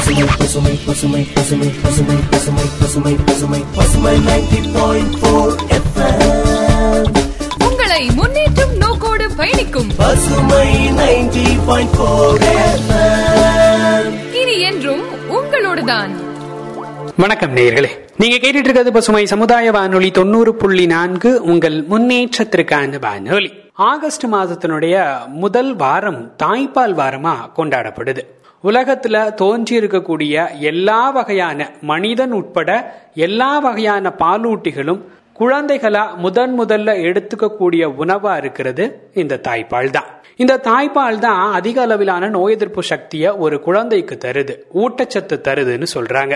பசுமை பசுமை பசுமை பசுமை பசுமை பசுமை பசுமை பசுமை பசுமை நைன்டி பாயிண்ட் போர் உங்களை முன்னேற்றும் நோக்கோடு பயணிக்கும் பசுமை நைன்டி பாயிண்ட் போர் இனி என்றும் உங்களோடுதான். வணக்கம் நேயர்களே. நீங்க கேட்டுட்டு இருக்கிறது பசுமை சமுதாய வானொலி தொண்ணூறு புள்ளி நான்கு உங்கள் முன்னேற்றத்திற்கான வானொலி. ஆகஸ்ட் மாதத்தினுடைய முதல் வாரம் தாய்ப்பால் வாரமா கொண்டாடப்படுது. உலகத்துல தோன்றி இருக்கக்கூடிய எல்லா வகையான மனிதன் உட்பட எல்லா வகையான பாலூட்டிகளும் குழந்தைகளா முதன் முதல்ல எடுத்துக்கக்கூடிய உணவா இருக்கிறது இந்த தாய்ப்பால் தான் இந்த தாய்ப்பால் தான் அதிக அளவிலான நோய் எதிர்ப்பு சக்தியை ஒரு குழந்தைக்கு தருது ஊட்டச்சத்து தருதுன்னு சொல்றாங்க.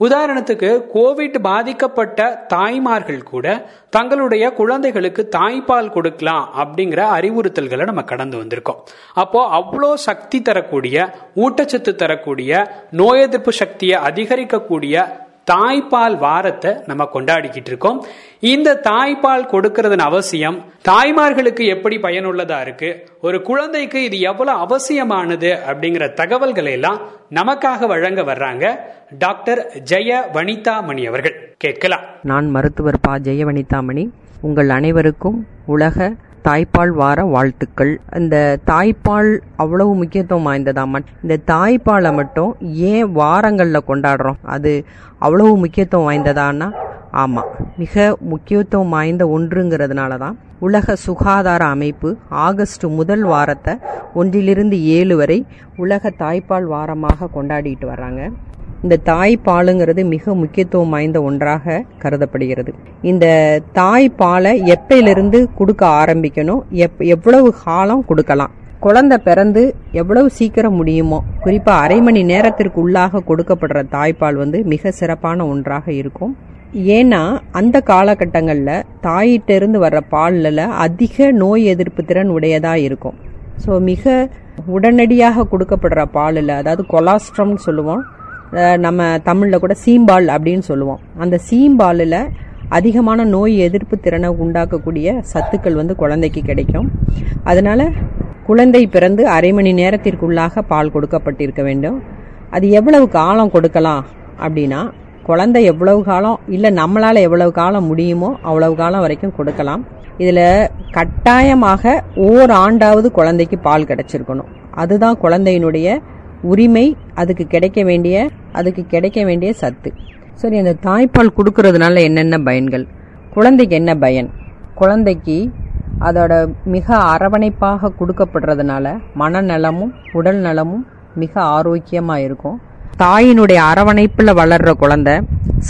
உதாரணத்துக்கு கோவிட் பாதிக்கப்பட்ட தாய்மார்கள் கூட தங்களுடைய குழந்தைகளுக்கு தாய்ப்பால் கொடுக்கலாம் அப்படிங்கிற அறிவுறுத்தல்களை நம்ம கடந்து வந்திருக்கோம். அப்போ அவ்வளோ சக்தி தரக்கூடிய ஊட்டச்சத்து தரக்கூடிய நோய் எதிர்ப்பு சக்தியை அதிகரிக்கக்கூடிய தாய்ப்பால் வாரத்தை நம்ம கொண்டாடிக்கிட்டு இருக்கோம். இந்த தாய்ப்பால் கொடுக்கறதன் அவசியம் தாய்மார்களுக்கு எப்படி பயனுள்ளதா இருக்கு ஒரு குழந்தைக்கு இது எவ்வளவு அவசியமானது அப்படிங்கிற தகவல்களை எல்லாம் நமக்காக வழங்க வர்றாங்க டாக்டர் ஜெய வனிதா மணி அவர்கள். கேட்கலாம். நான் மருத்துவர் பா. ஜெய வனிதாமணி உங்கள் அனைவருக்கும் உலக தாய்ப்பால் வார வாழ்த்துக்கள். இந்த தாய்ப்பால் அவ்வளவு முக்கியத்துவம் வாய்ந்ததாம் இந்த தாய்ப்பாலை மட்டும் ஏன் வாரங்களில் கொண்டாடுறோம்? அது அவ்வளவு முக்கியத்துவம் வாய்ந்ததான்னா ஆமாம் மிக முக்கியத்துவம் வாய்ந்த ஒன்றுங்கிறதுனால தான் உலக சுகாதார அமைப்பு ஆகஸ்ட் முதல் வாரத்தை ஒன்றிலிருந்து ஏழு வரை உலக தாய்ப்பால் வாரமாக கொண்டாடிட்டு வர்றாங்க. இந்த தாய்ப்பாலுங்கிறது மிக முக்கியத்துவம் வாய்ந்த ஒன்றாக கருதப்படுகிறது. இந்த தாய்ப்பாலை எப்பையிலிருந்து கொடுக்க ஆரம்பிக்கணும்? எப் எவ்வளவு காலம் கொடுக்கலாம்? குழந்தை பிறந்து எவ்வளவு சீக்கிரம் முடியுமோ? குறிப்பாக அரை மணி நேரத்திற்கு உள்ளாக கொடுக்கப்படுற தாய்ப்பால் வந்து மிக சிறப்பான ஒன்றாக இருக்கும். ஏன்னா அந்த காலகட்டங்களில் தாயிட்டிருந்து வர்ற பாலில் அதிக நோய் எதிர்ப்பு திறன் உடையதாக இருக்கும். ஸோ மிக உடனடியாக கொடுக்கப்படுற பாலில் அதாவது கொலாஸ்ட்ரம்னு சொல்லுவோம் நம்ம தமிழில் கூட சீம்பால் அப்படின்னு சொல்லுவோம். அந்த சீம்பாலில் அதிகமான நோய் எதிர்ப்பு திறனை உண்டாக்கக்கூடிய சத்துக்கள் வந்து குழந்தைக்கு கிடைக்கும். அதனால குழந்தை பிறந்து அரை மணி நேரத்திற்குள்ளாக பால் கொடுக்கப்பட்டிருக்க வேண்டும். அது எவ்வளவு காலம் கொடுக்கலாம் அப்படின்னா குழந்தை எவ்வளவு காலம் இல்லை நம்மளால் எவ்வளவு காலம் முடியுமோ அவ்வளவு காலம் வரைக்கும் கொடுக்கலாம். இதில் கட்டாயமாக ஓர் ஆண்டாவது குழந்தைக்கு பால் கிடைச்சிருக்கணும். அதுதான் குழந்தையினுடைய உரிமை. அதுக்கு கிடைக்க வேண்டிய அதுக்கு கிடைக்க வேண்டிய சத்து. சரி அந்த தாய்ப்பால் கொடுக்கறதுனால என்னென்ன பயன்கள்? குழந்தைக்கு என்ன பயன்? குழந்தைக்கு அதோட மிக அரவணைப்பாக கொடுக்கப்படுறதுனால மனநலமும் உடல் நலமும் மிக ஆரோக்கியமாக இருக்கும். தாயினுடைய அரவணைப்பில் வளர்ற குழந்தை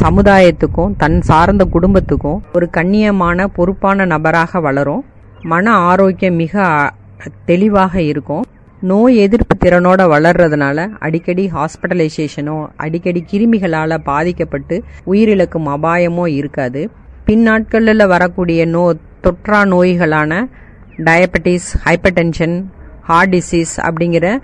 சமுதாயத்துக்கும் தன் சார்ந்த குடும்பத்துக்கும் ஒரு கண்ணியமான பொறுப்பான நபராக வளரும். மன ஆரோக்கியம் மிக தெளிவாக இருக்கும். நோய் எதிர்ப்பு திறனோட வளர்றதுனால அடிக்கடி ஹாஸ்பிட்டலைசேஷனோ அடிக்கடி கிருமிகளால் பாதிக்கப்பட்டு உயிரிழக்கும் அபாயமோ இருக்காது. பின்னாட்களில் வரக்கூடிய நோ தொற்றா நோய்களான diabetes hypertension heart disease அப்படிங்கிற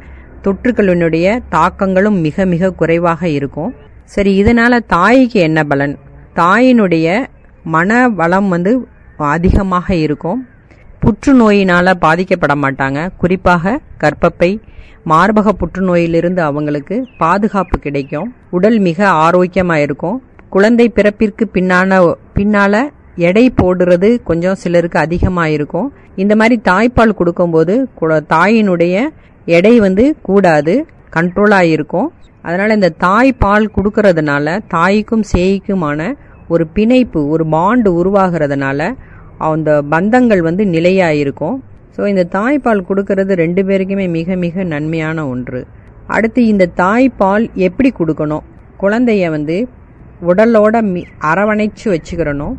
தொற்றுக்களினுடைய தாக்கங்களும் மிக மிக குறைவாக இருக்கும். சரி இதனால தாய்க்கு என்ன பலன்? தாயினுடைய மன வளம் வந்து அதிகமாக இருக்கும். புற்றுநோயினால பாதிக்கப்பட மாட்டாங்க குறிப்பாக கர்ப்பப்பை மார்பக புற்றுநோயிலிருந்து அவங்களுக்கு பாதுகாப்பு கிடைக்கும். உடல் மிக ஆரோக்கியமா இருக்கும். குழந்தை பிறப்பிற்கு பின்னான பின்னால எடை போடுறது கொஞ்சம் சிலருக்கு அதிகமா இருக்கும். இந்த மாதிரி தாய்ப்பால் கொடுக்கும்போது தாயினுடைய எடை வந்து கூடாது கண்ட்ரோலா இருக்கும். அதனால இந்த தாய்ப்பால் கொடுக்கறதுனால தாய்க்கும் சேய்க்குமான ஒரு பிணைப்பு ஒரு பாண்டு உருவாகிறதுனால அந்த பந்தங்கள் வந்து நிலையாக இருக்கும் ஸோ இந்த தாய்ப்பால் கொடுக்கறது ரெண்டு பேருக்குமே மிக மிக நன்மையான ஒன்று. அடுத்து இந்த தாய்ப்பால் எப்படி கொடுக்கணும்? குழந்தைய வந்து உடலோட மி அரவணைச்சு வச்சுக்கிறணும்.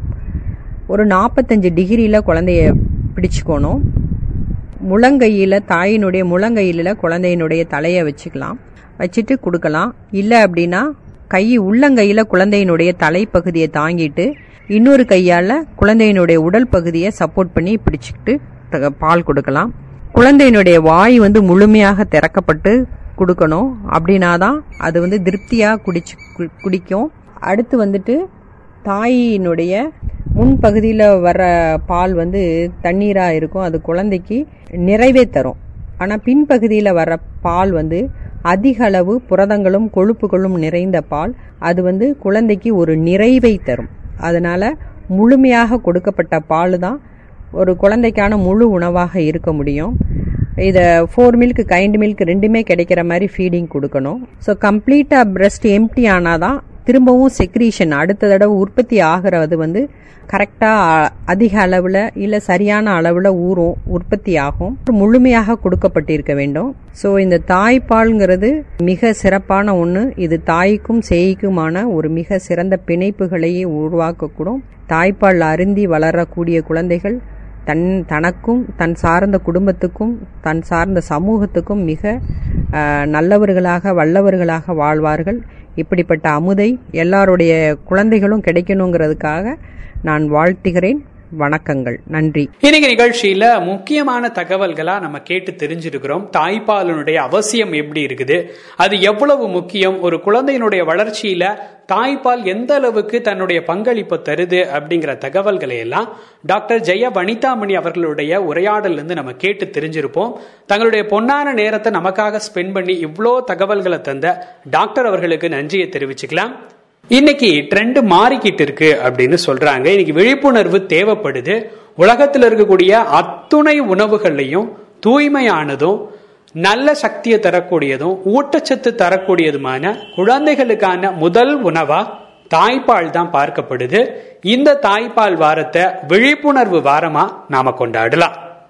ஒரு நாற்பத்தஞ்சு டிகிரியில் குழந்தைய பிடிச்சுக்கணும். முழங்கையில் தாயினுடைய முழங்கையில் குழந்தையினுடைய தலையை வச்சுக்கலாம். வச்சுட்டு கொடுக்கலாம். இல்லை அப்படின்னா கை உள்ளங்கையில் குழந்தையினுடைய தலைப்பகுதியை தாங்கிட்டு இன்னொரு கையால் குழந்தையினுடைய உடல் பகுதியை சப்போர்ட் பண்ணி பிடிச்சிக்கிட்டு பால் கொடுக்கலாம். குழந்தையினுடைய வாய் வந்து முழுமையாக திறக்கப்பட்டு கொடுக்கணும். அப்படின்னா தான் அது வந்து திருப்தியாக குடிச்சு குடிக்கும். அடுத்து வந்துட்டு தாயினுடைய முன்பகுதியில் வர பால் வந்து தண்ணீராக இருக்கும். அது குழந்தைக்கு நிறைவே தரும். ஆனால் பின்பகுதியில் வர பால் வந்து அதிக அளவு புரதங்களும் கொழுப்புகளும் நிறைந்த பால். அது வந்து குழந்தைக்கு ஒரு நிறைவை தரும். அதனால முழுமையாக கொடுக்கப்பட்ட பால் தான் ஒரு குழந்தைக்கான முழு உணவாக இருக்க முடியும். இதை ஃபோர் மில்க் கைண்ட் மில்க் ரெண்டுமே கிடைக்கிற மாதிரி ஃபீடிங் கொடுக்கணும். ஸோ கம்ப்ளீட்டாக பிரஸ்ட் எம்டி ஆனால் தான் திரும்பவும் செக்ரீஷன் அடுத்த தடவை உற்பத்தி ஆகிறது வந்து கரெக்டாக அதிக அளவில் இல்லை சரியான அளவில் ஊறும் உற்பத்தி ஆகும். முழுமையாக கொடுக்கப்பட்டிருக்க வேண்டும். ஸோ இந்த தாய்ப்பால்ங்கிறது மிக சிறப்பான ஒன்று இது தாய்க்கும் சேய்க்குமான ஒரு மிக சிறந்த பிணைப்புகளையே உருவாக்கக்கூடும். தாய்ப்பால் அருந்தி வளரக்கூடிய குழந்தைகள் தன் தனக்கும் தன் சார்ந்த குடும்பத்துக்கும் தன் சார்ந்த சமூகத்துக்கும் மிக நல்லவர்களாக வல்லவர்களாக வாழ்வார்கள். இப்படிப்பட்ட அமுதை எல்லாருடைய குழந்தைகளும் கிடைக்கணுங்கிறதுக்காக நான் வாழ்த்துகிறேன். வணக்கங்கள். நன்றி. இன்னைக்கு நிகழ்ச்சியில முக்கியமான தகவல்களா நம்ம கேட்டு தெரிஞ்சிருக்கிறோம். தாய்ப்பாலினுடைய அவசியம் எப்படி இருக்குது? அது எவ்வளவு முக்கியம்? ஒரு குழந்தையினுடைய வளர்ச்சியில தாய்ப்பால் எந்த அளவுக்கு தன்னுடைய பங்களிப்பு தருது அப்படிங்கிற தகவல்களை எல்லாம் டாக்டர் ஜெய வனிதாமணி அவர்களுடைய உரையாடல் இருந்து நம்ம கேட்டு தெரிஞ்சிருப்போம். தங்களுடைய பொன்னான நேரத்தை நமக்காக ஸ்பெண்ட் பண்ணி இவ்வளோ தகவல்களை தந்த டாக்டர் அவர்களுக்கு நன்றியை தெரிவிச்சுக்கலாம். இன்னைக்கு ட்ரெண்ட் மாறிக்கிட்டு இருக்கு அப்படின்னு சொல்றாங்க. இன்னைக்கு விழிப்புணர்வு தேவைப்படுது. உலகத்தில் இருக்கக்கூடிய அத்துணை உணவுகள்லையும் தூய்மையானதும் நல்ல சக்தியை தரக்கூடியதும் ஊட்டச்சத்து தரக்கூடியதுமான குழந்தைகளுக்கான முதல் உணவா தாய்ப்பால் தான் பார்க்கப்படுது. இந்த தாய்ப்பால் வாரத்தை விழிப்புணர்வு வாரமா நாம கொண்டாடலாம்.